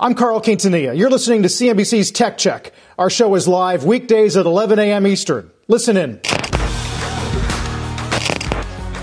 I'm Carl Quintanilla. You're listening to CNBC's Tech Check. Our show is live weekdays at 11 a.m. Eastern. Listen in.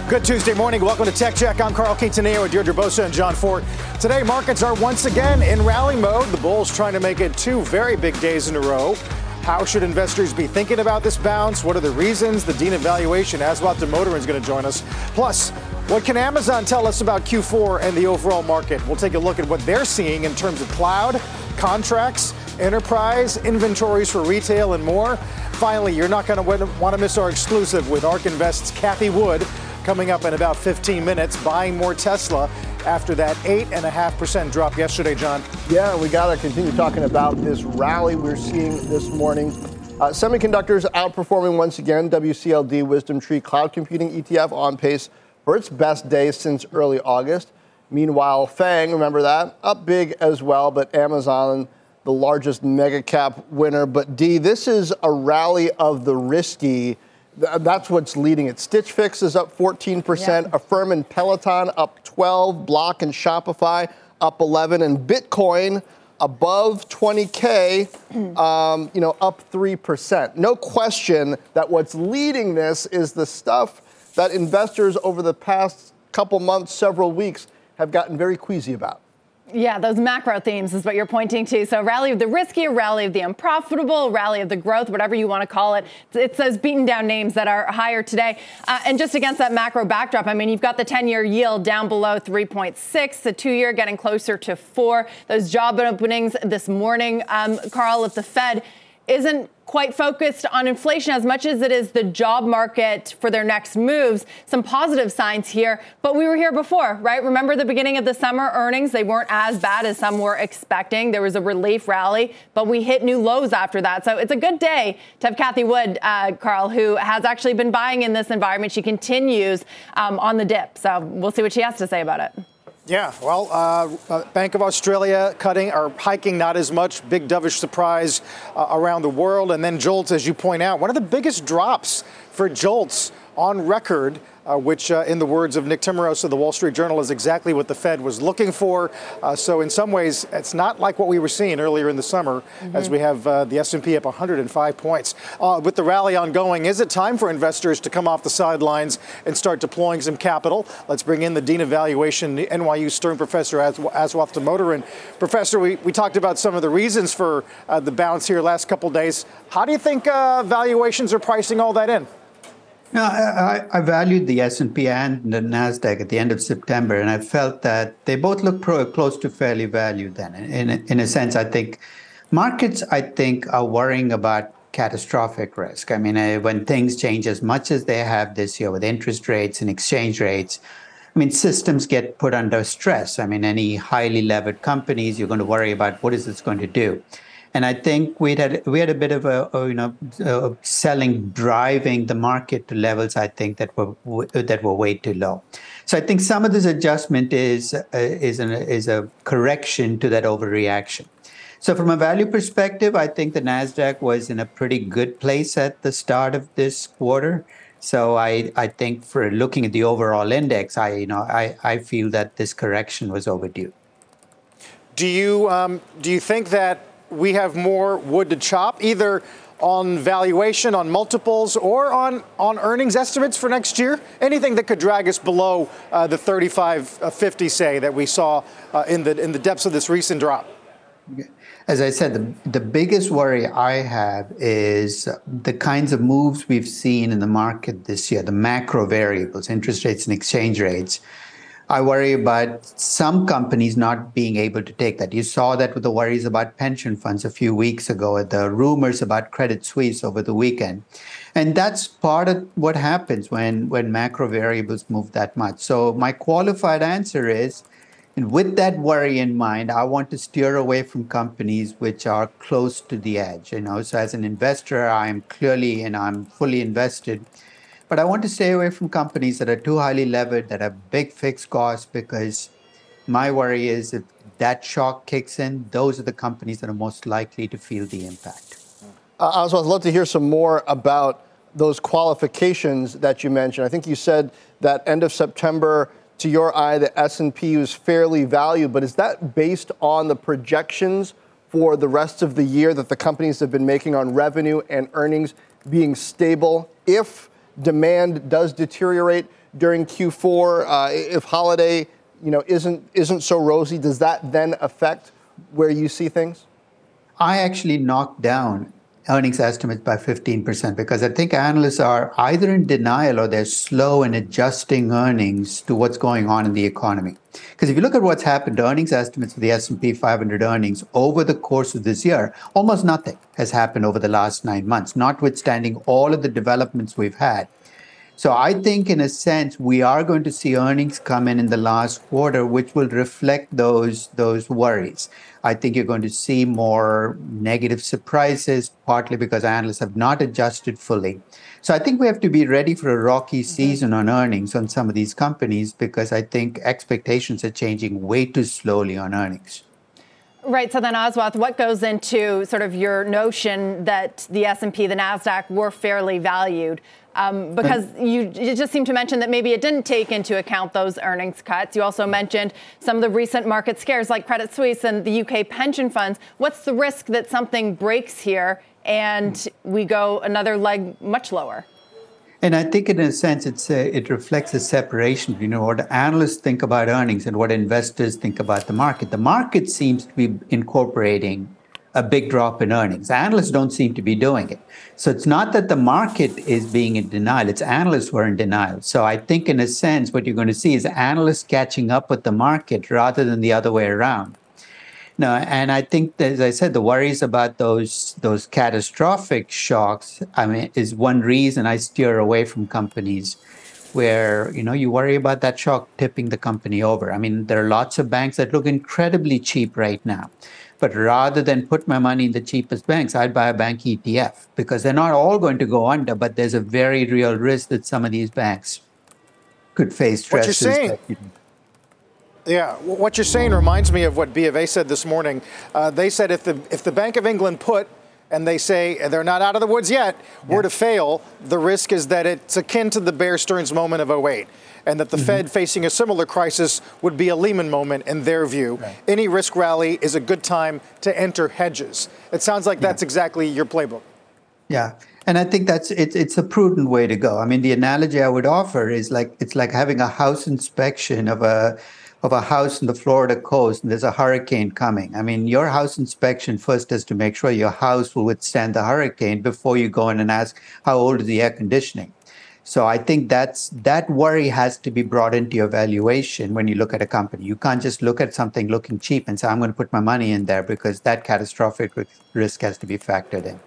Good Tuesday morning. Welcome to Tech Check. I'm Carl Quintanilla with Deirdre Bosa and John Fortt. Today, markets are once again in rally mode. The bulls trying to make it two very big days in a row. How should investors be thinking about this bounce? What are the reasons? The Dean evaluation. Aswath Damodaran is going to join us. Plus, what can Amazon tell us about Q4 and the overall market? We'll take a look at what they're seeing in terms of cloud, contracts, enterprise, inventories for retail, and more. Finally, you're not going to want to miss our exclusive with ARK Invest's Cathie Wood coming up in about 15 minutes, buying more Tesla after that 8.5% drop yesterday, John. Yeah, we got to continue talking about this rally we're seeing this morning. Uh, semiconductors outperforming once again. WCLD WisdomTree Cloud Computing ETF on pace for its best day since early August. Meanwhile, FANG, remember that, up big as well, but Amazon, the largest mega cap winner. But D, this is a rally of the risky that's what's leading it. Stitch Fix is up 14%, yeah. Affirm and Peloton up 12, Block and Shopify up 11, and Bitcoin above 20k, um, you know, up 3%. No question that what's leading this is the stuff that investors over the past couple months, several weeks, have gotten very queasy about. Yeah, those macro themes is what you're pointing to. So, rally of the risky, rally of the unprofitable, rally of the growth, whatever you want to call it. It's those beaten down names that are higher today. Uh, and just against that macro backdrop, I mean, you've got the 10 year yield down below 3.6, the two year getting closer to four. Those job openings this morning, um, Carl, if the Fed isn't quite focused on inflation as much as it is the job market for their next moves. Some positive signs here, but we were here before, right? Remember the beginning of the summer earnings? They weren't as bad as some were expecting. There was a relief rally, but we hit new lows after that. So it's a good day to have Cathie Wood, uh, Carl, who has actually been buying in this environment. She continues um, on the dip. So we'll see what she has to say about it. Yeah, well, uh, uh, Bank of Australia cutting or hiking not as much. Big dovish surprise uh, around the world. And then JOLTS, as you point out, one of the biggest drops for JOLTS on record uh, which, uh, in the words of Nick Timiraos of the Wall Street Journal, is exactly what the Fed was looking for. Uh, so, in some ways, it's not like what we were seeing earlier in the summer, mm-hmm. as we have uh, the S&P up 105 points. Uh, with the rally ongoing, is it time for investors to come off the sidelines and start deploying some capital? Let's bring in the Dean Evaluation, NYU Stern Professor Aswath Damodaran. Professor, we, we talked about some of the reasons for uh, the bounce here last couple days. How do you think valuations are pricing all that in? No, I, I, valued the S&P and the Nasdaq at the end of September, and I felt that they both look pro, close to fairly valued. Then, in, in, a sense, I think markets, I think, are worrying about catastrophic risk. I mean, uh, when things change as much as they have this year with interest rates and exchange rates, I mean, systems get put under stress. I mean, any highly levered companies, you're going to worry about what is this going to do. And I think we had we had a bit of a, a you know selling driving the market to levels I think that were that were way too low. So I think some of this adjustment is uh, is an, is a correction to that overreaction. So from a value perspective, I think the Nasdaq was in a pretty good place at the start of this quarter. So I, I think for looking at the overall index, I you know I, I feel that this correction was overdue. Do you um, do you think that we have more wood to chop, either on valuation, on multiples, or on, on earnings estimates for next year? Anything that could drag us below uh, the 35.50, uh, say, that we saw uh, in, the, in the depths of this recent drop? As I said, the, the biggest worry I have is the kinds of moves we've seen in the market this year, the macro variables, interest rates and exchange rates I worry about some companies not being able to take that. You saw that with the worries about pension funds a few weeks ago, the rumors about Credit Suisse over the weekend. And that's part of what happens when, when macro variables move that much. So, my qualified answer is And with that worry in mind, I want to steer away from companies which are close to the edge. You know, so as an investor, I am clearly and I'm fully invested. But I want to stay away from companies that are too highly levered, that have big fixed costs, because my worry is if that shock kicks in, those are the companies that are most likely to feel the impact. Uh, Aswath, I'd love to hear some more about those qualifications that you mentioned. I think you said that end of September to your eye, the S&P was fairly valued, but is that based on the projections for the rest of the year that the companies have been making on revenue and earnings being stable? If demand does deteriorate during Q4, uh, if holiday you know isn't isn't so rosy, does that then affect where you see things? I actually knocked down earnings estimates by 15% because I think analysts are either in denial or they're slow in adjusting earnings to what's going on in the economy. Because if you look at what's happened earnings estimates for the S&P 500 earnings over the course of this year, almost nothing has happened over the last 9 months, notwithstanding all of the developments we've had. So I think, in a sense, we are going to see earnings come in in the last quarter, which will reflect those those worries. I think you're going to see more negative surprises, partly because analysts have not adjusted fully. So I think we have to be ready for a rocky mm-hmm. season on earnings on some of these companies because I think expectations are changing way too slowly on earnings. Right. So then, Aswath, what goes into sort of your notion that the S&P, the Nasdaq, were fairly valued? Um, because you, you, just seem to mention that maybe it didn't take into account those earnings cuts. You also mentioned some of the recent market scares like Credit Suisse and the UK pension funds. What's the risk that something breaks here and we go another leg much lower? And I think, in a sense, it's a, it reflects a separation. You know, what analysts think about earnings and what investors think about the market. The market seems to be incorporating a big drop in earnings. Analysts don't seem to be doing it. So it's not that the market is being in denial, it's analysts who are in denial. So I think, in a sense, what you're going to see is analysts catching up with the market rather than the other way around. No, and I think, as I said, the worries about those those catastrophic shocks, I mean, is one reason I steer away from companies where you know you worry about that shock tipping the company over. I mean, there are lots of banks that look incredibly cheap right now. But rather than put my money in the cheapest banks, I'd buy a bank ETF because they're not all going to go under, but there's a very real risk that some of these banks could face stresses. What you're saying, yeah, what you're saying reminds me of what B of A said this morning. Uh, they said if the if the Bank of England put and they say they're not out of the woods yet, yeah. were to fail, the risk is that it's akin to the Bear Stearns moment of 08 and that the mm-hmm. Fed facing a similar crisis would be a Lehman moment in their view. Right. Any risk rally is a good time to enter hedges. It sounds like yeah. that's exactly your playbook. Yeah. And I think that's it's it's a prudent way to go. I mean, the analogy I would offer is like it's like having a house inspection of a of a house in the Florida coast and there's a hurricane coming. I mean, your house inspection first is to make sure your house will withstand the hurricane before you go in and ask how old is the air conditioning. So I think that's that worry has to be brought into your valuation when you look at a company. You can't just look at something looking cheap and say I'm going to put my money in there because that catastrophic risk has to be factored in.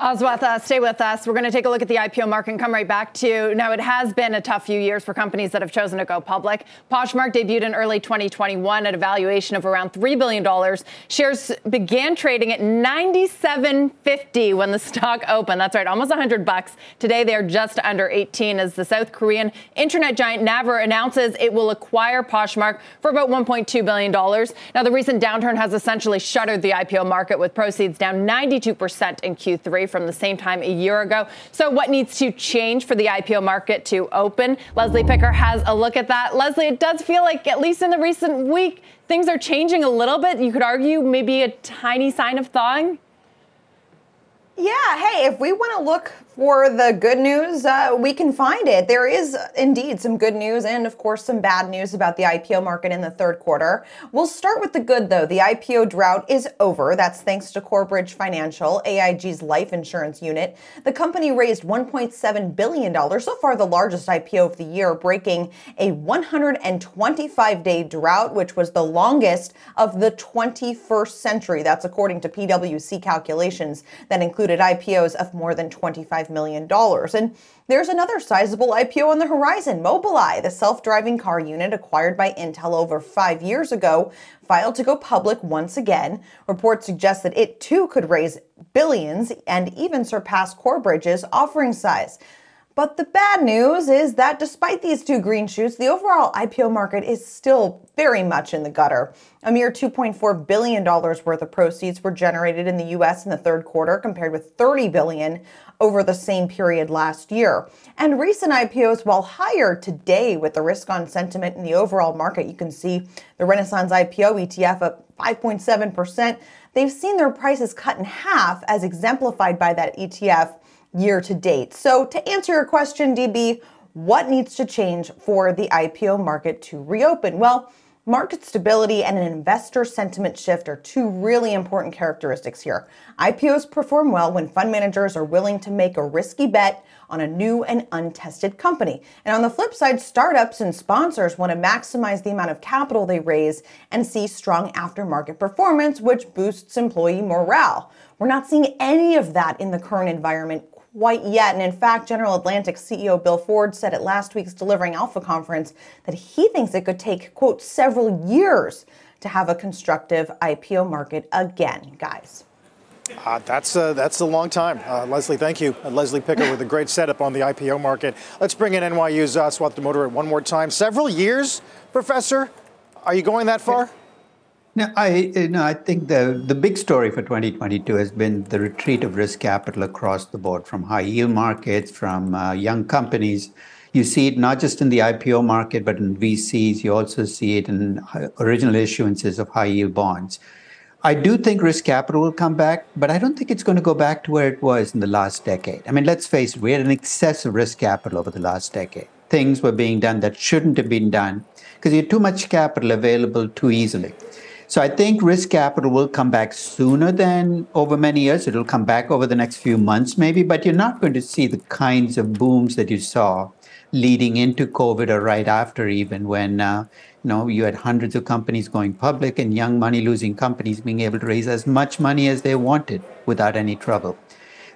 Aswath, uh, stay with us. We're going to take a look at the IPO market and come right back to you. Now, it has been a tough few years for companies that have chosen to go public. Poshmark debuted in early 2021 at a valuation of around $3 billion. Shares began trading at 97.50 when the stock opened. That's right, almost 100 bucks. Today, they're just under 18 as the South Korean internet giant Naver announces it will acquire Poshmark for about $1.2 billion. Now, the recent downturn has essentially shuttered the IPO market with proceeds down 92% in Q3 from the same time a year ago. So, what needs to change for the IPO market to open? Leslie Picker has a look at that. Leslie, it does feel like, at least in the recent week, things are changing a little bit. You could argue maybe a tiny sign of thawing. Yeah, hey, if we want to look for the good news, uh, we can find it. There is indeed some good news and, of course, some bad news about the IPO market in the third quarter. We'll start with the good, though. The IPO drought is over. That's thanks to Corebridge Financial, AIG's life insurance unit. The company raised $1.7 billion, so far the largest IPO of the year, breaking a 125 day drought, which was the longest of the 21st century. That's according to PwC calculations that included IPOs of more than 25 $5 million. And there's another sizable IPO on the horizon. Mobileye, the self driving car unit acquired by Intel over five years ago, filed to go public once again. Reports suggest that it too could raise billions and even surpass Corebridge's offering size. But the bad news is that despite these two green shoots, the overall IPO market is still very much in the gutter. A mere $2.4 billion worth of proceeds were generated in the US in the third quarter compared with 30 billion over the same period last year. And recent IPOs, while higher today with the risk on sentiment in the overall market, you can see the Renaissance IPO ETF up 5.7%. They've seen their prices cut in half as exemplified by that ETF year to date. So, to answer your question, DB, what needs to change for the IPO market to reopen? Well, market stability and an investor sentiment shift are two really important characteristics here. IPOs perform well when fund managers are willing to make a risky bet on a new and untested company. And on the flip side, startups and sponsors want to maximize the amount of capital they raise and see strong aftermarket performance, which boosts employee morale. We're not seeing any of that in the current environment quite yet. And in fact, General Atlantic CEO Bill Ford said at last week's Delivering Alpha conference that he thinks it could take, quote, several years to have a constructive IPO market again, guys. Uh, that's uh, that's a long time, uh, Leslie. Thank you, Leslie Picker, with a great setup on the IPO market. Let's bring in NYU's uh, Aswath Damodaran one more time. Several years, Professor. Are you going that far? No, I no, I think the the big story for 2022 has been the retreat of risk capital across the board, from high yield markets, from uh, young companies. You see it not just in the IPO market, but in VCs. You also see it in original issuances of high yield bonds. I do think risk capital will come back, but I don't think it's going to go back to where it was in the last decade. I mean, let's face it, we had an excess of risk capital over the last decade. Things were being done that shouldn't have been done because you had too much capital available too easily. So I think risk capital will come back sooner than over many years. It'll come back over the next few months, maybe, but you're not going to see the kinds of booms that you saw leading into COVID or right after, even when uh, you know you had hundreds of companies going public and young money losing companies being able to raise as much money as they wanted without any trouble.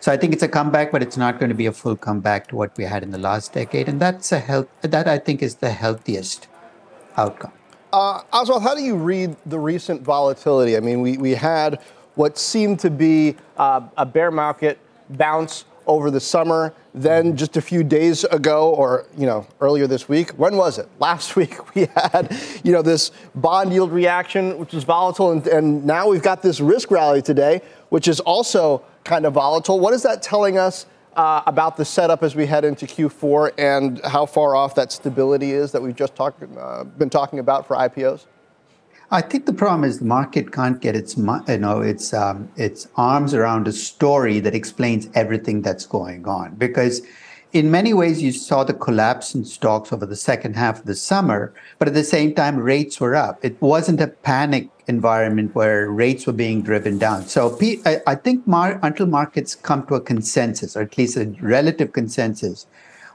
So I think it's a comeback, but it's not going to be a full comeback to what we had in the last decade, and that's a health that I think is the healthiest outcome. Uh, Aswath, how do you read the recent volatility? I mean, we, we had what seemed to be uh, a bear market bounce over the summer. Then just a few days ago, or you know, earlier this week, when was it? Last week we had, you know, this bond yield reaction, which was volatile, and, and now we've got this risk rally today, which is also kind of volatile. What is that telling us uh, about the setup as we head into Q4 and how far off that stability is that we've just talked, uh, been talking about for IPOs? I think the problem is the market can't get its you know its um, its arms around a story that explains everything that's going on because in many ways, you saw the collapse in stocks over the second half of the summer, but at the same time, rates were up. It wasn't a panic environment where rates were being driven down. So I think until markets come to a consensus, or at least a relative consensus,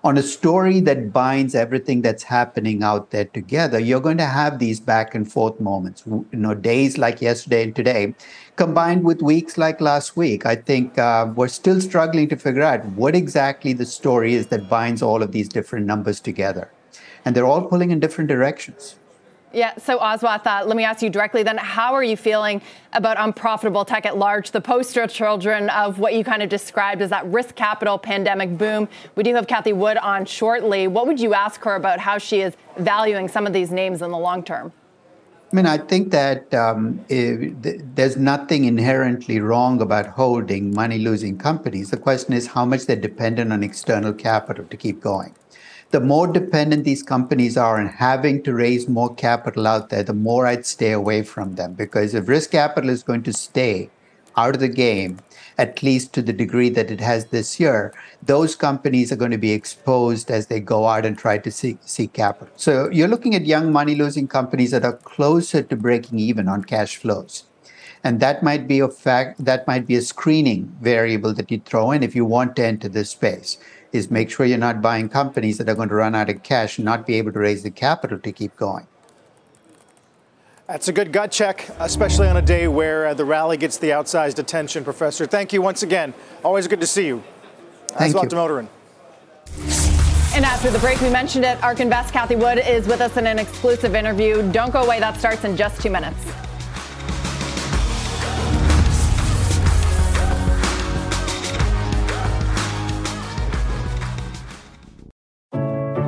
on a story that binds everything that's happening out there together, you're going to have these back and forth moments. You know, days like yesterday and today, combined with weeks like last week. I think uh, we're still struggling to figure out what exactly the story is that binds all of these different numbers together, and they're all pulling in different directions. Yeah, so Aswath, uh, let me ask you directly then, how are you feeling about unprofitable tech at large, the poster children of what you kind of described as that risk capital pandemic boom? We do have Cathie Wood on shortly. What would you ask her about how she is valuing some of these names in the long term? I mean, I think that um, th- there's nothing inherently wrong about holding money losing companies. The question is how much they're dependent on external capital to keep going the more dependent these companies are on having to raise more capital out there, the more I'd stay away from them. Because if risk capital is going to stay out of the game, at least to the degree that it has this year, those companies are going to be exposed as they go out and try to seek, seek capital. So you're looking at young money losing companies that are closer to breaking even on cash flows. And that might be a fact, that might be a screening variable that you throw in if you want to enter this space is make sure you're not buying companies that are going to run out of cash and not be able to raise the capital to keep going. That's a good gut check, especially on a day where uh, the rally gets the outsized attention, Professor. Thank you once again. Always good to see you. Thanks a lot, Damodaran. And after the break, we mentioned it. ARK Invest Cathie Wood is with us in an exclusive interview. Don't go away. That starts in just two minutes.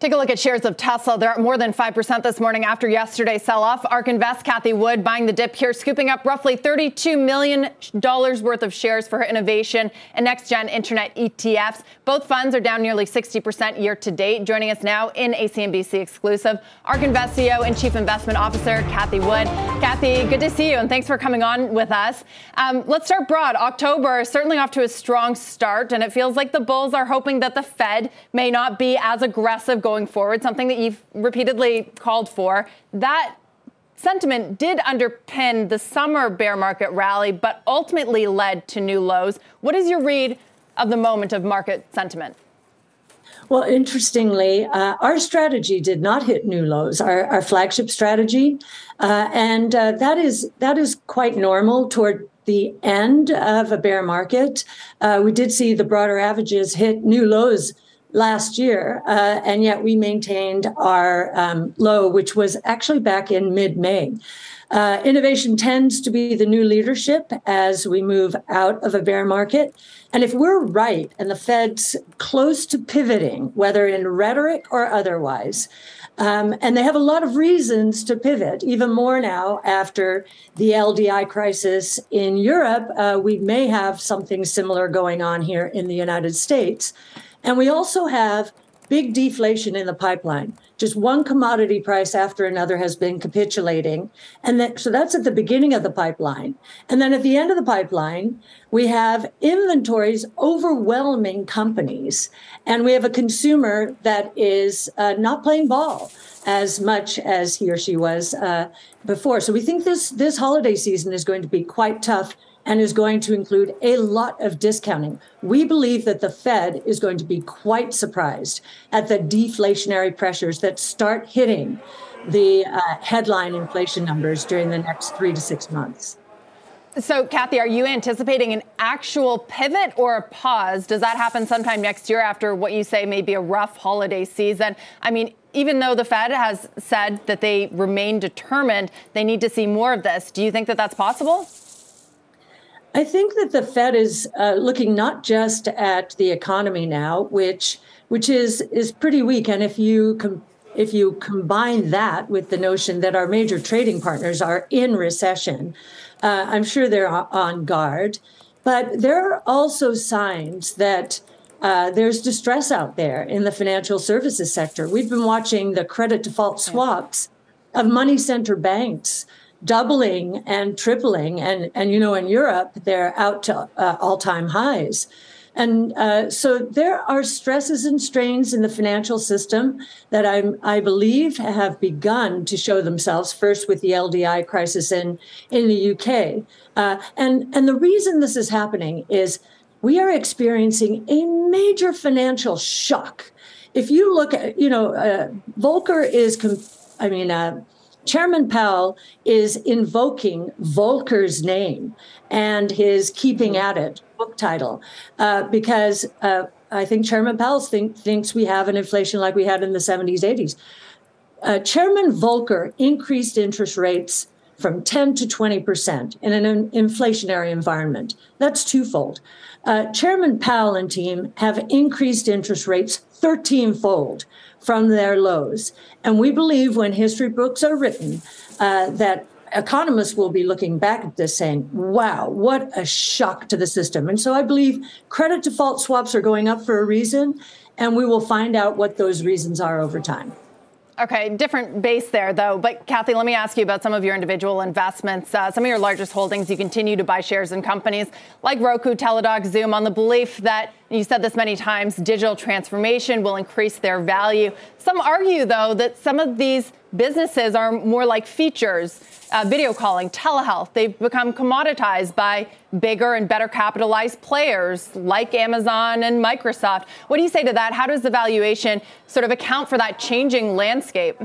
Take a look at shares of Tesla. They're up more than 5% this morning after yesterday's sell off. ARK Invest, Cathie Wood buying the dip here, scooping up roughly $32 million worth of shares for her innovation and next gen internet ETFs. Both funds are down nearly 60% year to date. Joining us now in a CNBC exclusive, ARK Invest CEO and Chief Investment Officer, Cathie Wood. Cathie, good to see you and thanks for coming on with us. Um, let's start broad. October is certainly off to a strong start, and it feels like the bulls are hoping that the Fed may not be as aggressive going forward, something that you've repeatedly called for. That sentiment did underpin the summer bear market rally, but ultimately led to new lows. What is your read of the moment of market sentiment? Well, interestingly, uh, our strategy did not hit new lows. Our, our flagship strategy, uh, and uh, that is that is quite normal toward the end of a bear market. Uh, we did see the broader averages hit new lows last year, uh, and yet we maintained our um, low, which was actually back in mid May. Uh, innovation tends to be the new leadership as we move out of a bear market. And if we're right and the Fed's close to pivoting, whether in rhetoric or otherwise, um, and they have a lot of reasons to pivot, even more now after the LDI crisis in Europe. Uh, we may have something similar going on here in the United States. And we also have big deflation in the pipeline. Just one commodity price after another has been capitulating. And that, so that's at the beginning of the pipeline. And then at the end of the pipeline, we have inventories overwhelming companies. And we have a consumer that is uh, not playing ball as much as he or she was uh, before. So we think this, this holiday season is going to be quite tough and is going to include a lot of discounting. We believe that the Fed is going to be quite surprised at the deflationary pressures that start hitting the uh, headline inflation numbers during the next three to six months. So, Cathie, are you anticipating an actual pivot or a pause? Does that happen sometime next year after what you say may be a rough holiday season? I mean, even though the Fed has said that they remain determined, they need to see more of this. Do you think that that's possible? I think that the Fed is uh, looking not just at the economy now, which which is is pretty weak, and if you com- if you combine that with the notion that our major trading partners are in recession, uh, I'm sure they're on guard. But there are also signs that uh, there's distress out there in the financial services sector. We've been watching the credit default swaps of money center banks doubling and tripling. And, and you know, in Europe, they're out to uh, all time highs. And uh, so there are stresses and strains in the financial system that I'm, I believe have begun to show themselves first with the LDI crisis in, in the UK. Uh, and, and the reason this is happening is we are experiencing a major financial shock. If you look at, you know, uh, Volcker is, I mean, uh, Chairman Powell is invoking Volcker's name and his Keeping at It book title uh, because uh, I think Chairman Powell think, thinks we have an inflation like we had in the 70s, 80s. Uh, Chairman Volcker increased interest rates from 10 to 20% in an inflationary environment. That's twofold. Uh, Chairman Powell and team have increased interest rates 13 fold from their lows. And we believe when history books are written uh, that economists will be looking back at this saying, wow, what a shock to the system. And so I believe credit default swaps are going up for a reason, and we will find out what those reasons are over time. Okay, different base there, though. But Cathie, let me ask you about some of your individual investments. Uh, some of your largest holdings, you continue to buy shares in companies like Roku, Teladoc, Zoom on the belief that, you said this many times, digital transformation will increase their value. Some argue, though, that some of these businesses are more like features uh, video calling, telehealth. They've become commoditized by bigger and better capitalized players like Amazon and Microsoft. What do you say to that? How does the valuation sort of account for that changing landscape?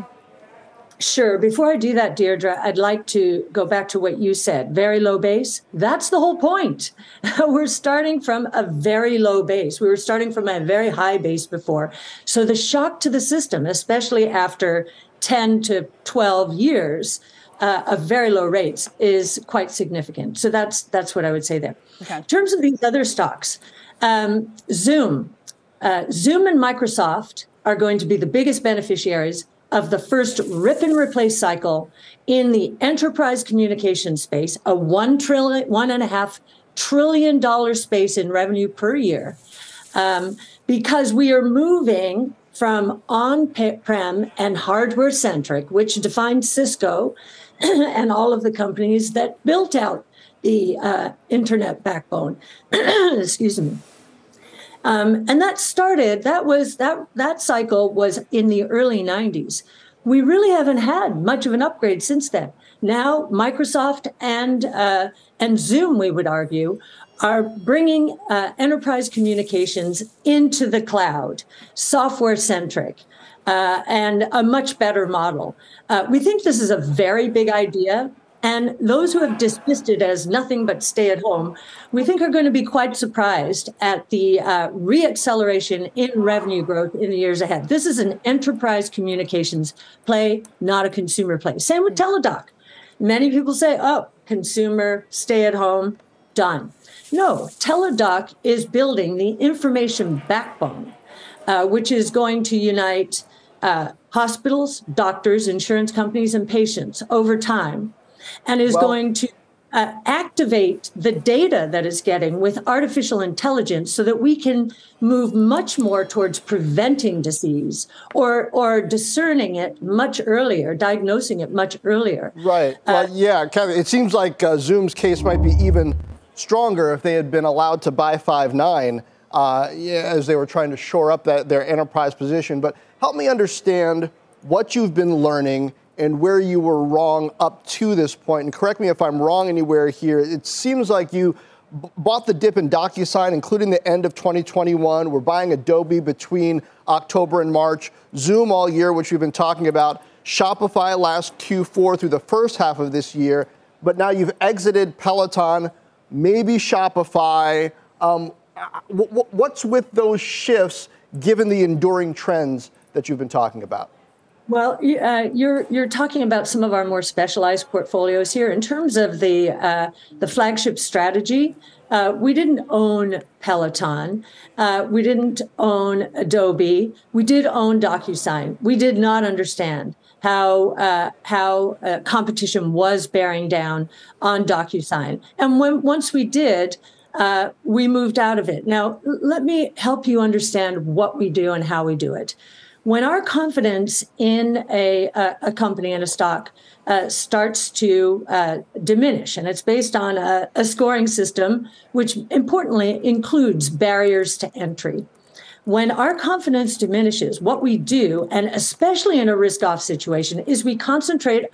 Sure. Before I do that, Deirdre, I'd like to go back to what you said. Very low base. That's the whole point. we're starting from a very low base. We were starting from a very high base before. So the shock to the system, especially after 10 to 12 years, uh, of very low rates is quite significant. So that's that's what I would say there. Okay. In terms of these other stocks, um, Zoom, uh, Zoom and Microsoft are going to be the biggest beneficiaries of the first rip and replace cycle in the enterprise communication space, a one trillion, one and a half trillion dollar space in revenue per year, um, because we are moving from on-prem and hardware centric, which defined Cisco and all of the companies that built out the uh, internet backbone. Excuse me. Um, and that started. That was that that cycle was in the early '90s. We really haven't had much of an upgrade since then. Now, Microsoft and uh, and Zoom, we would argue, are bringing uh, enterprise communications into the cloud, software centric uh, and a much better model. Uh, we think this is a very big idea. And those who have dismissed it as nothing but stay at home, we think are going to be quite surprised at the uh, reacceleration in revenue growth in the years ahead. This is an enterprise communications play, not a consumer play. Same with Teladoc. Many people say, oh, consumer, stay at home, done. No, Teladoc is building the information backbone, uh, which is going to unite uh, hospitals, doctors, insurance companies, and patients over time, and is well, going to uh, activate the data that it's getting with artificial intelligence so that we can move much more towards preventing disease or or discerning it much earlier, diagnosing it much earlier. Right. Uh, well, yeah, Kevin, it seems like uh, Zoom's case might be even stronger if they had been allowed to buy Five9 uh, as they were trying to shore up that, their enterprise position. But help me understand what you've been learning and where you were wrong up to this point. And correct me if I'm wrong anywhere here. It seems like you b- bought the dip in DocuSign, including the end of 2021. We're buying Adobe between October and March, Zoom all year, which we've been talking about, Shopify last Q4 through the first half of this year. But now you've exited Peloton, maybe Shopify. Um, what's with those shifts given the enduring trends that you've been talking about? Well, uh, you're you're talking about some of our more specialized portfolios here in terms of the uh, the flagship strategy. Uh, we didn't own Peloton. Uh, we didn't own Adobe. We did own DocuSign. We did not understand how uh, how uh, competition was bearing down on DocuSign. And when once we did, uh, we moved out of it. Now, let me help you understand what we do and how we do it. When our confidence in a, a, a company and a stock uh, starts to uh, diminish, and it's based on a, a scoring system, which importantly includes barriers to entry when our confidence diminishes, what we do, and especially in a risk off situation, is we concentrate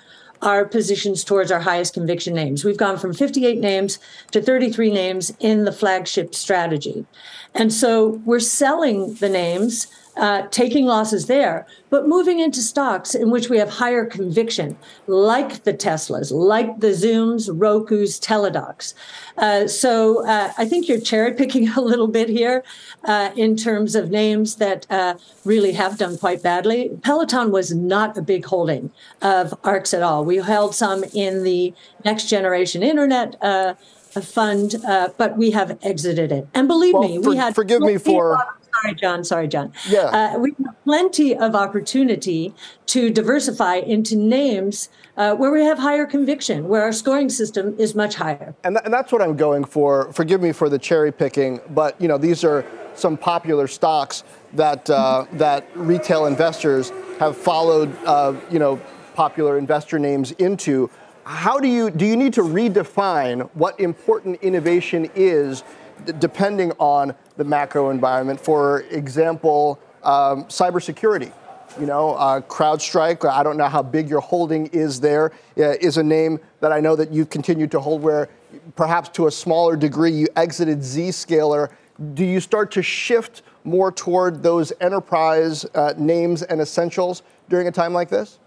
our positions towards our highest conviction names. We've gone from 58 names to 33 names in the flagship strategy. And so we're selling the names uh, taking losses there, but moving into stocks in which we have higher conviction, like the Teslas, like the Zooms, Roku's, Teladocs. Uh, so uh, I think you're cherry picking a little bit here uh, in terms of names that uh, really have done quite badly. Peloton was not a big holding of ARK's at all. We held some in the next generation internet uh, fund, uh, but we have exited it. And believe well, me, for, we had forgive me for sorry, John. Sorry, John. Yeah. Uh, we have plenty of opportunity to diversify into names uh, where we have higher conviction, where our scoring system is much higher. And, th- and that's what I'm going for. Forgive me for the cherry picking, but you know these are some popular stocks that uh, that retail investors have followed. Uh, you know, popular investor names into. How do you do you need to redefine what important innovation is, d- depending on the macro environment? For example, um, cybersecurity. You know, uh, CrowdStrike, I don't know how big your holding is there, uh, is a name that I know that you've continued to hold where perhaps to a smaller degree you exited Zscaler. Do you start to shift more toward those enterprise uh, names and essentials during a time like this?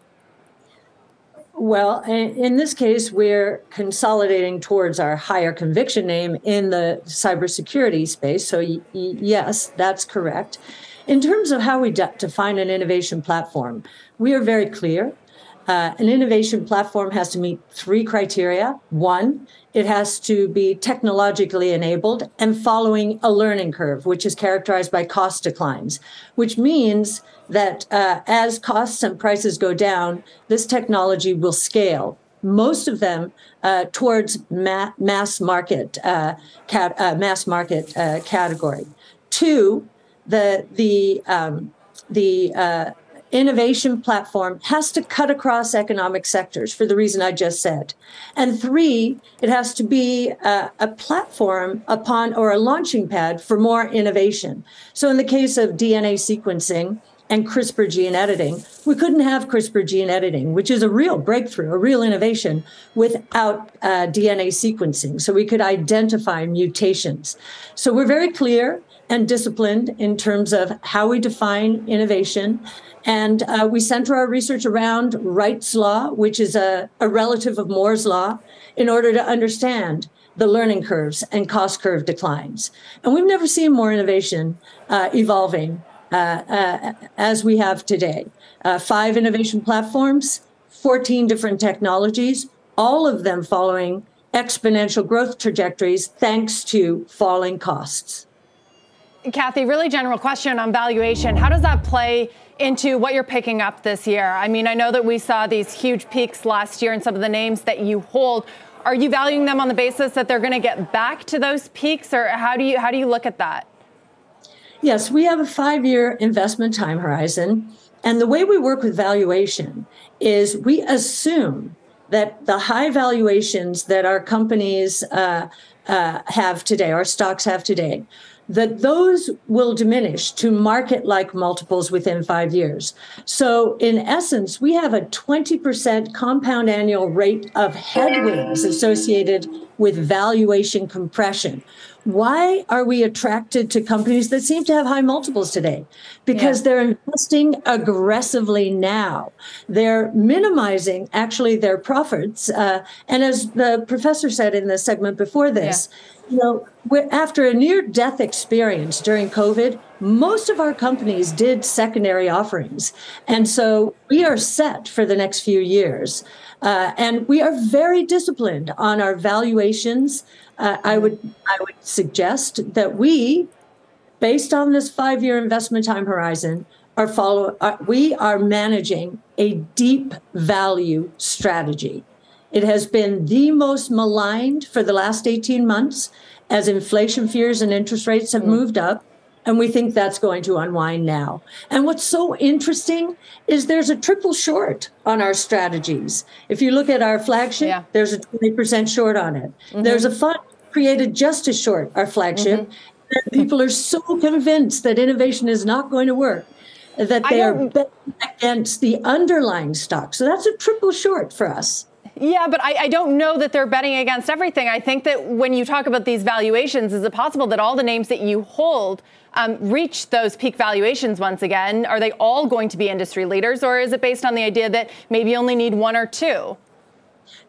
Well, in this case, we're consolidating towards our higher conviction name in the cybersecurity space. So, y- yes, that's correct. In terms of how we de- define an innovation platform, we are very clear. Uh, an innovation platform has to meet three criteria. One, it has to be technologically enabled and following a learning curve, which is characterized by cost declines, which means that uh, as costs and prices go down, this technology will scale. Most of them uh, towards ma- mass market uh, cat- uh, mass market uh, category. Two, the the um, the uh, innovation platform has to cut across economic sectors for the reason I just said. And three, it has to be a, a, platform upon or a launching pad for more innovation. So in the case of DNA sequencing and CRISPR gene editing, we couldn't have CRISPR gene editing, which is a real breakthrough, a real innovation, without uh, DNA sequencing. So we could identify mutations. So we're very clear and disciplined in terms of how we define innovation. And uh, we center our research around Wright's Law, which is a, a relative of Moore's Law, in order to understand the learning curves and cost curve declines. And we've never seen more innovation uh, evolving as we have today. Uh, five innovation platforms, 14 different technologies, all of them following exponential growth trajectories thanks to falling costs. Cathie, really general question on valuation. How does that play into what you're picking up this year? I mean, I know that we saw these huge peaks last year in some of the names that you hold. Are you valuing them on the basis that they're going to get back to those peaks, or how do you how do you look at that? Yes, we have a five-year investment time horizon, and the way we work with valuation is we assume that the high valuations that our companies uh, uh, have today, our stocks have today, that those will diminish to market like multiples within five years. So, in essence, we have a 20% compound annual rate of headwinds associated with valuation compression. Why are we attracted to companies that seem to have high multiples today? Because yeah. they're investing aggressively now. They're minimizing actually their profits. Uh, and as the professor said in the segment before this, yeah you know, after a near death experience during COVID, most of our companies did secondary offerings. And so we are set for the next few years. Uh, and we are very disciplined on our valuations. Uh, I would I would suggest that we, based on this five year investment time horizon, are follow uh, we are managing a deep value strategy. It has been the most maligned for the last 18 months as inflation fears and interest rates have mm. moved up. And we think that's going to unwind now. And what's so interesting is there's a triple short on our strategies. If you look at our flagship, yeah. there's a 20% short on it. Mm-hmm. There's a fund created just to short our flagship. Mm-hmm. People are so convinced that innovation is not going to work that they are betting against the underlying stock. So that's a triple short for us. Yeah, but I, I, don't know that they're betting against everything. I think that when you talk about these valuations, is it possible that all the names that you hold um, reach those peak valuations once again? Are they all going to be industry leaders, or is it based on the idea that maybe you only need one or two?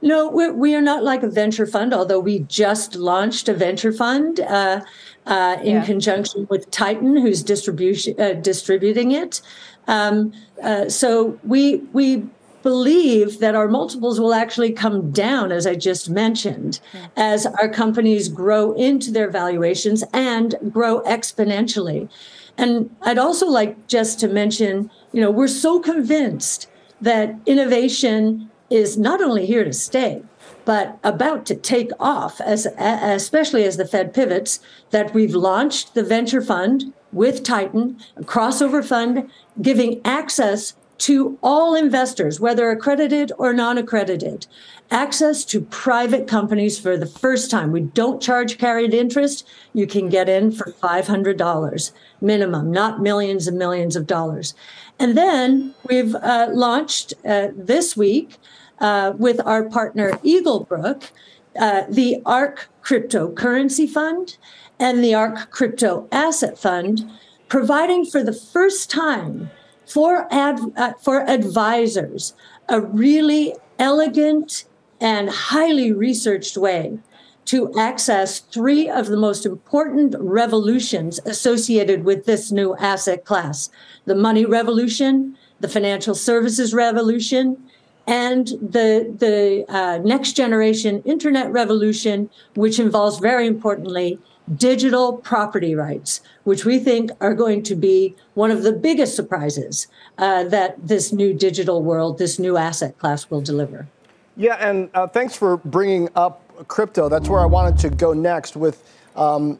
No, we're, we are not like a venture fund, although we just launched a venture fund uh, uh, in yeah. conjunction with Titan, who's distribution uh, distributing it. Um, uh, so we we believe that our multiples will actually come down, as I just mentioned, yeah. as our companies grow into their valuations and grow exponentially. And I'd also like just to mention, you know, we're so convinced that innovation is not only here to stay, but about to take off, as, especially as the Fed pivots, that we've launched the venture fund with Titan, a crossover fund, giving access to all investors, whether accredited or non accredited, access to private companies for the first time. We don't charge carried interest. You can get in for $500 minimum, not millions and millions of dollars. And then we've uh, launched uh, this week uh, with our partner Eaglebrook uh, the ARK Cryptocurrency Fund and the ARK Crypto Asset Fund, providing for the first time for ad, uh, for advisors a really elegant and highly researched way to access three of the most important revolutions associated with this new asset class. The money revolution, the financial services revolution, and the, the uh, next generation internet revolution, which involves, very importantly, digital property rights, which we think are going to be one of the biggest surprises uh, that this new digital world, this new asset class will deliver. Yeah, and uh, thanks for bringing up crypto. That's where I wanted to go next with um,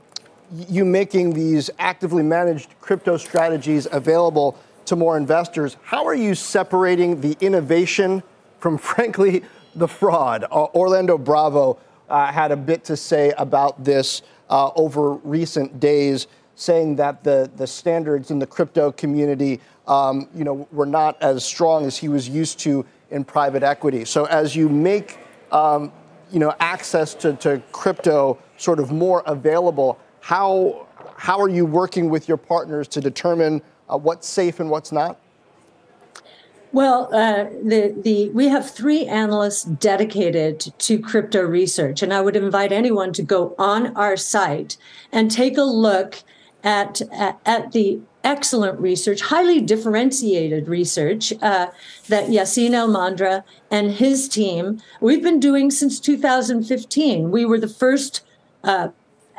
you making these actively managed crypto strategies available to more investors. How are you separating the innovation from, frankly, the fraud? Uh, Orlando Bravo uh, had a bit to say about this uh, over recent days, saying that the, the standards in the crypto community, um, you know, were not as strong as he was used to in private equity. So as you make, um, you know, access to, to crypto sort of more available, how how are you working with your partners to determine uh, what's safe and what's not? Well, uh, the the we have three analysts dedicated to crypto research, and I would invite anyone to go on our site and take a look at at, at the excellent research, highly differentiated research uh, that Yassine Elmandjra and his team we've been doing since 2015. We were the first. Uh,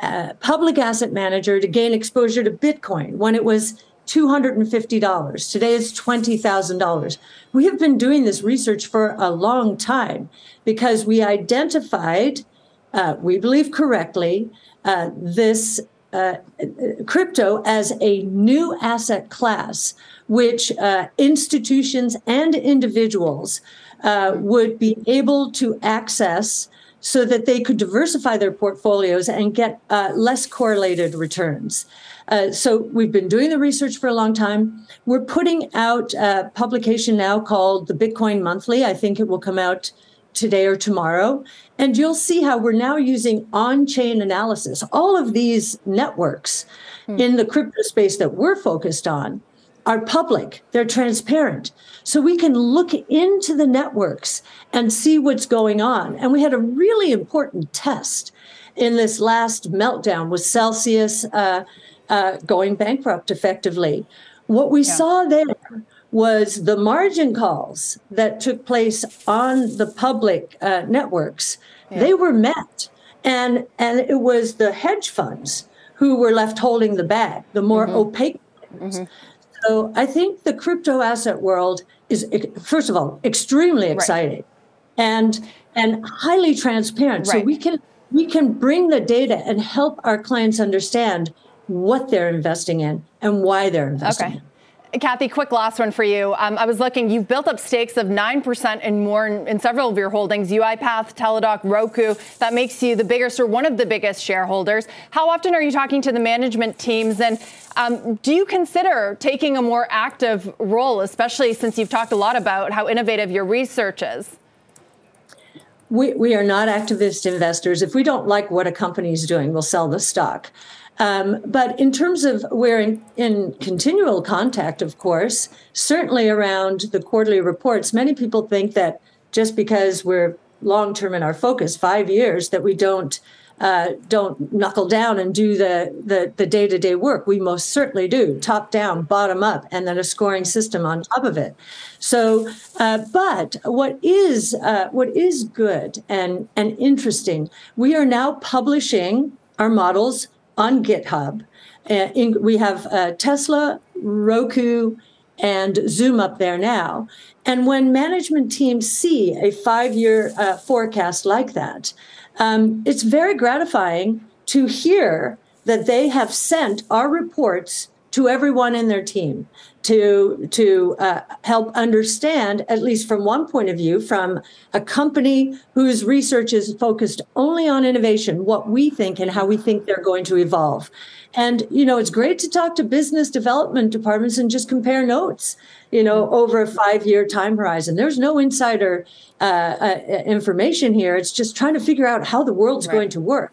uh, public asset manager to gain exposure to Bitcoin when it was $250. Today is $20,000. We have been doing this research for a long time because we identified, uh, we believe correctly, uh, this uh, crypto as a new asset class, which uh, institutions and individuals uh, would be able to access so that they could diversify their portfolios and get uh, less correlated returns. Uh, so we've been doing the research for a long time. We're putting out a publication now called the Bitcoin Monthly. I think it will come out today or tomorrow. And you'll see how we're now using on chain analysis. All of these networks hmm. in the crypto space that we're focused on are public, they're transparent. So we can look into the networks and see what's going on. And we had a really important test in this last meltdown with Celsius. Uh, uh, going bankrupt effectively. What we yeah. saw there was the margin calls that took place on the public uh, networks. Yeah. They were met, and and it was the hedge funds who were left holding the bag, the more mm-hmm. opaque. Mm-hmm. So I think the crypto asset world is, first of all, extremely exciting, right. and and highly transparent. Right. So we can we can bring the data and help our clients understand what they're investing in and why they're investing okay. in. Cathie, quick last one for you. Um, I was looking, you've built up stakes of 9% and more in, in, several of your holdings, UiPath, Teladoc, Roku. That makes you the biggest or one of the biggest shareholders. How often are you talking to the management teams? And um, do you consider taking a more active role, especially since you've talked a lot about how innovative your research is? we, we are not activist investors. If we don't like what a company is doing, we'll sell the stock. Um, but in terms of we're in, in, continual contact, of course, certainly around the quarterly reports, many people think that just because we're long term in our focus, five years, that we don't uh, don't knuckle down and do the, the, the day-to-day work. We most certainly do, top down, bottom up, and then a scoring system on top of it. So, uh, but what is uh, what is good and and interesting, we are now publishing our models on GitHub. Uh, in, we have uh, Tesla, Roku, and Zoom up there now. And when management teams see a five-year uh, forecast like that, um, it's very gratifying to hear that they have sent our reports to everyone in their team to to uh, help understand, at least from one point of view, from a company whose research is focused only on innovation, what we think and how we think they're going to evolve. And you know, it's great to talk to business development departments and just compare notes. You know, over a five-year time horizon. There's no insider uh, uh, information here. It's just trying to figure out how the world's right. going to work.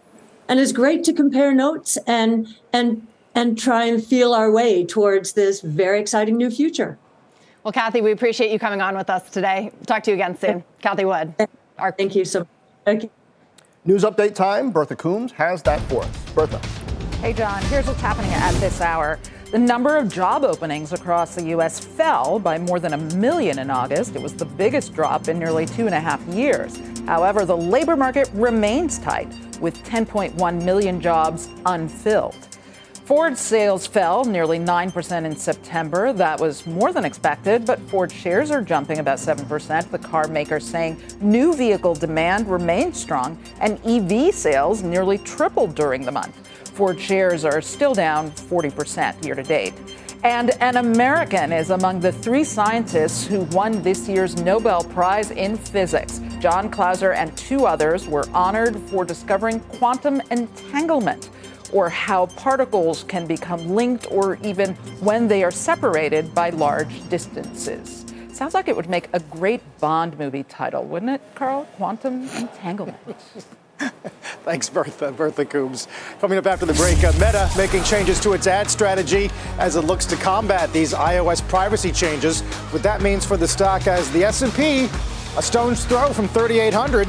And it's great to compare notes and and and try and feel our way towards this very exciting new future. Well, Cathie, we appreciate you coming on with us today. Talk to you again soon. Cathie Wood. Our- Thank you so much. Thank you. News update time. Bertha Coombs has that for us. Bertha. Hey, John, here's what's happening at this hour. The number of job openings across the U.S. fell by more than a million in August. It was the biggest drop in nearly two and a half years. However, the labor market remains tight, with 10.1 million jobs unfilled. Ford sales fell nearly 9% in September. That was more than expected, but Ford shares are jumping about 7%. The car maker saying new vehicle demand remains strong and EV sales nearly tripled during the month. Ford shares are still down 40% year to date. And an American is among the three scientists who won this year's Nobel Prize in Physics. John Clauser and two others were honored for discovering quantum entanglement or how particles can become linked or even when they are separated by large distances. Sounds like it would make a great Bond movie title, wouldn't it, Carl? Quantum Entanglement. Thanks, Bertha. Bertha Coombs. Coming up after the break, uh, Meta making changes to its ad strategy as it looks to combat these iOS privacy changes. What that means for the stock as the S&P, a stone's throw from 3,800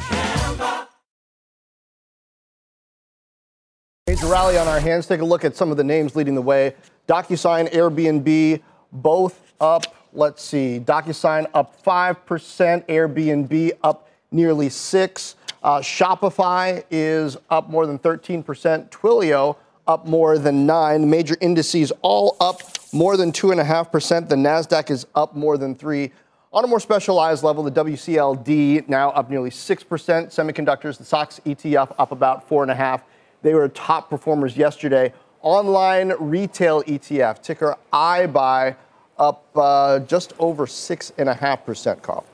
Major rally on our hands. Take a look at some of the names leading the way. DocuSign, Airbnb, both up. Let's see. DocuSign up 5%, Airbnb up nearly 6 uh, Shopify is up more than 13%. Twilio up more than 9 Major indices all up more than 2.5%. The NASDAQ is up more than 3 on a more specialized level, the WCLD now up nearly 6%. Semiconductors, the SOX ETF up about 4.5 they were top performers yesterday. Online retail ETF, ticker iBuy, up uh, just over 6.5%, Carl.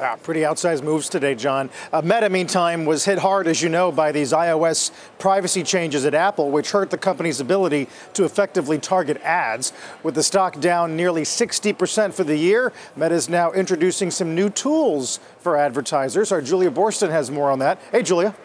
Ah, pretty outsized moves today, John. Uh, Meta, meantime, was hit hard, as you know, by these iOS privacy changes at Apple, which hurt the company's ability to effectively target ads. With the stock down nearly 60% for the year, Meta is now introducing some new tools for advertisers. Our Julia Boorstin has more on that. Hey, Julia.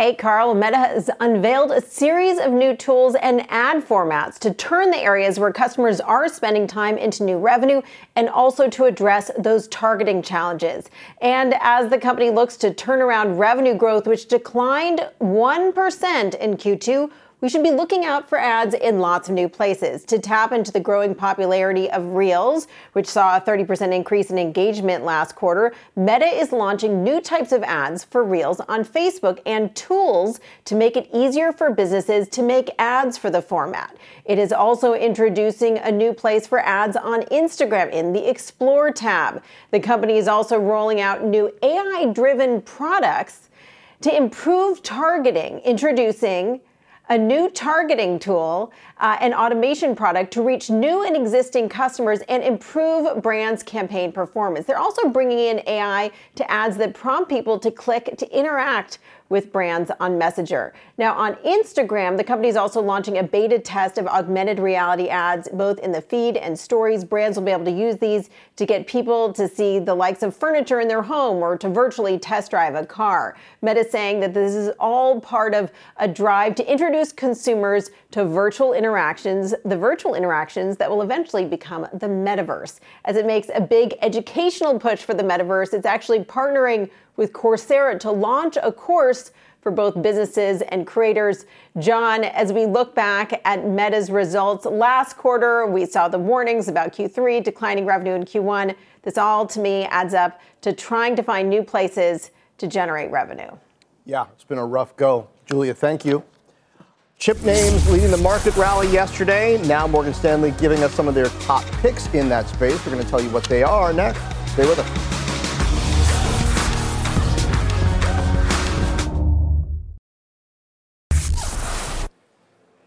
Hey, Carl, Meta has unveiled a series of new tools and ad formats to turn the areas where customers are spending time into new revenue and also to address those targeting challenges. And as the company looks to turn around revenue growth, which declined 1% in Q2, we should be looking out for ads in lots of new places to tap into the growing popularity of Reels, which saw a 30% increase in engagement last quarter. Meta is launching new types of ads for Reels on Facebook and tools to make it easier for businesses to make ads for the format. It is also introducing a new place for ads on Instagram in the Explore tab. The company is also rolling out new AI driven products to improve targeting, introducing a new targeting tool uh, and automation product to reach new and existing customers and improve brands' campaign performance. They're also bringing in AI to ads that prompt people to click to interact with brands on Messenger. Now, on Instagram, the company is also launching a beta test of augmented reality ads, both in the feed and stories. Brands will be able to use these to get people to see the likes of furniture in their home or to virtually test drive a car. Meta saying that this is all part of a drive to introduce consumers to virtual interactions, the virtual interactions that will eventually become the metaverse. As it makes a big educational push for the metaverse, it's actually partnering with Coursera to launch a course for both businesses and creators. John, as we look back at Meta's results last quarter, we saw the warnings about Q3, declining revenue in Q1. This all to me adds up to trying to find new places to generate revenue. Yeah, it's been a rough go. Julia, thank you. Chip names leading the market rally yesterday. Now Morgan Stanley giving us some of their top picks in that space. We're going to tell you what they are next. Stay with us.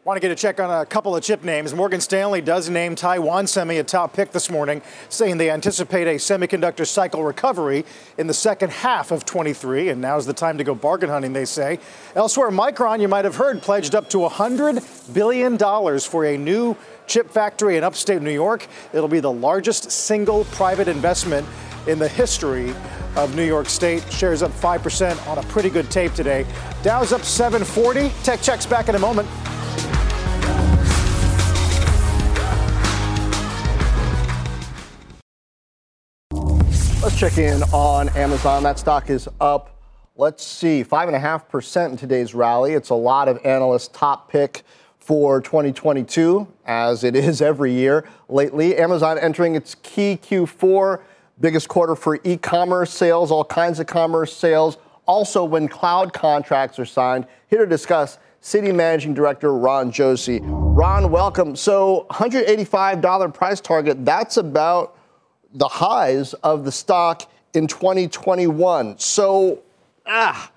Want to get a check on a couple of chip names. Morgan Stanley does name Taiwan Semi a top pick this morning, saying they anticipate a semiconductor cycle recovery in the second half of 23, and now's the time to go bargain hunting, they say. Elsewhere, Micron, you might have heard, pledged up to $100 billion for a new chip factory in upstate New York. It'll be the largest single private investment in the history of New York State. Shares up 5% on a pretty good tape today. Dow's up 740. Tech checks back in a moment. Check in on Amazon. That stock is up, let's see, 5.5% in today's rally. It's a lot of analysts' top pick for 2022, as it is every year lately. Amazon entering its key Q4, biggest quarter for e commerce sales, all kinds of commerce sales. Also, when cloud contracts are signed. Here to discuss Citi Managing Director Ron Josey. Ron, welcome. So, $185 price target, that's about the highs of the stock in 2021. So, ah,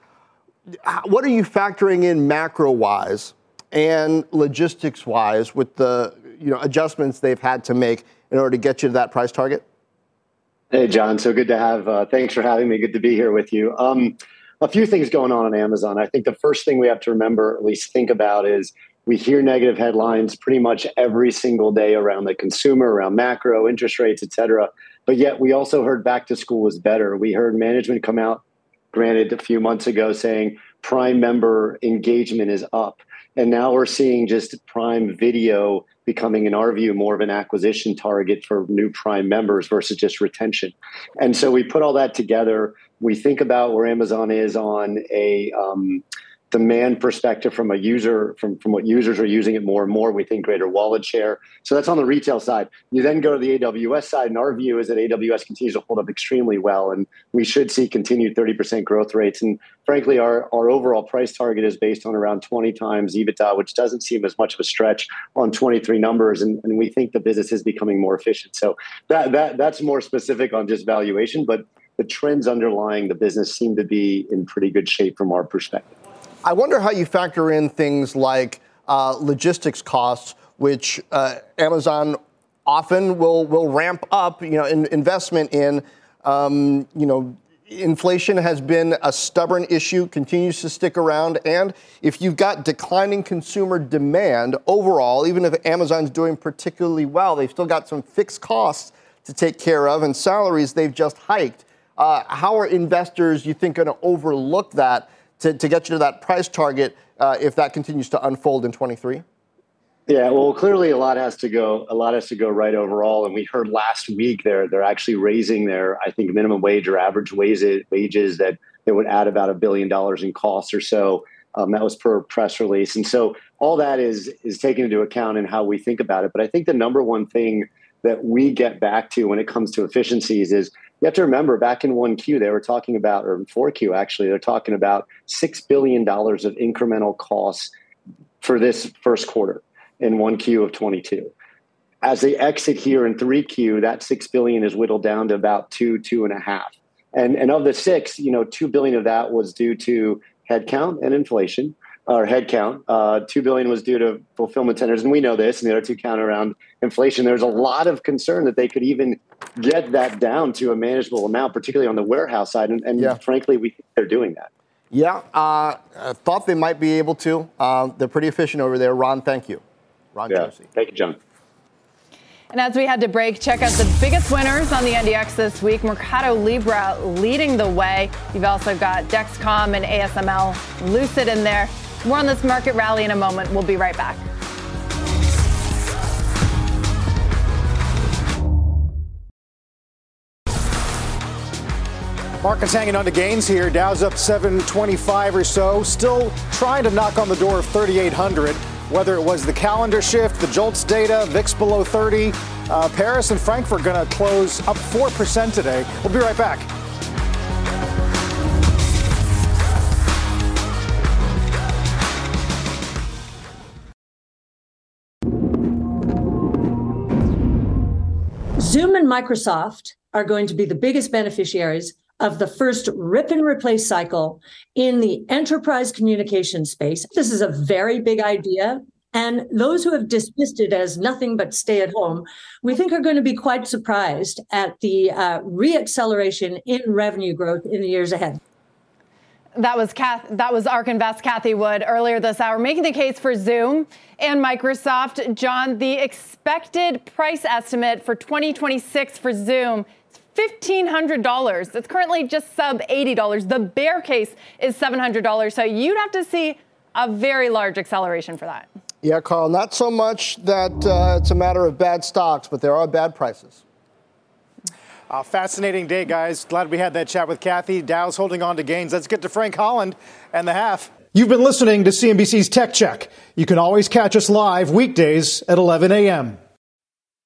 what are you factoring in macro wise and logistics wise with the you know adjustments they've had to make in order to get you to that price target? Hey, John. So good to have. Uh, thanks for having me. Good to be here with you. Um, a few things going on on Amazon. I think the first thing we have to remember, at least think about, is we hear negative headlines pretty much every single day around the consumer, around macro, interest rates, et cetera. But yet we also heard back to school was better. We heard management come out, granted a few months ago, saying Prime member engagement is up. And now we're seeing just Prime Video becoming, in our view, more of an acquisition target for new Prime members versus just retention. And so we put all that together. We think about where Amazon is on a um, demand perspective from a user from, from what users are using it more and more we think greater wallet share. So that's on the retail side. You then go to the aws side and our view is that aws continues to hold up extremely well and we should see continued 30% growth rates. And frankly our, our overall price target is based on around 20 times ebitda which doesn't seem as much of a stretch on 23 numbers and, and we think the business is becoming more efficient. So that, that that's more specific on just valuation but the trends underlying the business seem to be in pretty good shape from our perspective I wonder how you factor in things like uh, logistics costs, which uh, Amazon often will will ramp up. You know, in, investment in. Um, you know, inflation has been a stubborn issue, continues to stick around, and if you've got declining consumer demand overall, even if Amazon's doing particularly well, they've still got some fixed costs to take care of, and salaries they've just hiked. Uh, how are investors, you think, going to overlook that to, to get you to that price target uh, if that continues to unfold in 23? Yeah, well, clearly a lot has to go. A lot has to go right overall. And we heard last week they're they're actually raising their, I think, minimum wage or average wages wages that they would add about a billion dollars in costs or so. Um, that was per press release, and so all that is is taken into account in how we think about it. But I think the number one thing that we get back to when it comes to efficiencies is you have to remember back in 1Q, they were talking about, or in 4Q actually, they're talking about $6 billion of incremental costs for this first quarter in 1Q of 22. As they exit here in 3Q, that 6 billion is whittled down to about two, two and a half. And, and of the six, you know, 2 billion of that was due to headcount and inflation or headcount. Uh, two billion was due to fulfillment centers, and we know this. And the other two count around inflation. There's a lot of concern that they could even get that down to a manageable amount, particularly on the warehouse side. And, and yeah. frankly, we think they're doing that. Yeah, uh, I thought they might be able to. Uh, they're pretty efficient over there. Ron, thank you. Ron yeah. Josey. Thank you, John. And as we had to break, check out the biggest winners on the NDX this week. Mercado Libre leading the way. You've also got Dexcom and ASML Lucid in there. More on this market rally in a moment. We'll be right back. Markets hanging on to gains here. Dow's up 725 or so. Still trying to knock on the door of 3,800. Whether it was the calendar shift, the JOLTS data, VIX below 30, uh, Paris and Frankfurt going to close up 4% today. We'll be right back. Zoom and Microsoft are going to be the biggest beneficiaries of the first rip and replace cycle in the enterprise communication space. This is a very big idea. And those who have dismissed it as nothing but stay at home, we think are going to be quite surprised at the uh, reacceleration in revenue growth in the years ahead. That was Kath, that was ARK Invest Cathie Wood earlier this hour making the case for Zoom and Microsoft. John, the expected price estimate for 2026 for Zoom is $1,500. It's currently just sub $80. The bear case is $700. So you'd have to see a very large acceleration for that. Yeah, Carl, not so much that uh, it's a matter of bad stocks, but there are bad prices. Uh, fascinating day, guys. Glad we had that chat with Cathie. Dow's holding on to gains. Let's get to Frank Holland and the half. You've been listening to CNBC's Tech Check. You can always catch us live weekdays at 11 a.m.